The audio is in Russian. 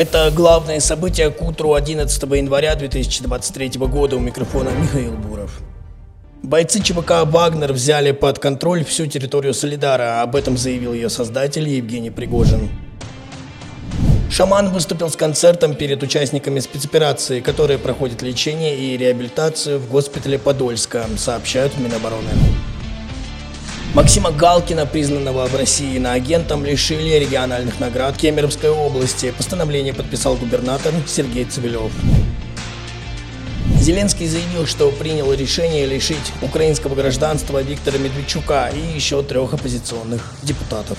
Это главное событие к утру 11 января 2023 года. У микрофона Михаил Буров. Бойцы ЧВК «Вагнер» взяли под контроль всю территорию Солидара. Об этом заявил ее создатель Евгений Пригожин. Шаман выступил с концертом перед участниками спецоперации, которые проходят лечение и реабилитацию в госпитале Подольска, сообщают Минобороны. Максима Галкина, признанного в России иноагентом, лишили региональных наград Кемеровской области. Постановление подписал губернатор Сергей Цивилев. Зеленский заявил, что принял решение лишить украинского гражданства Виктора Медведчука и еще трех оппозиционных депутатов.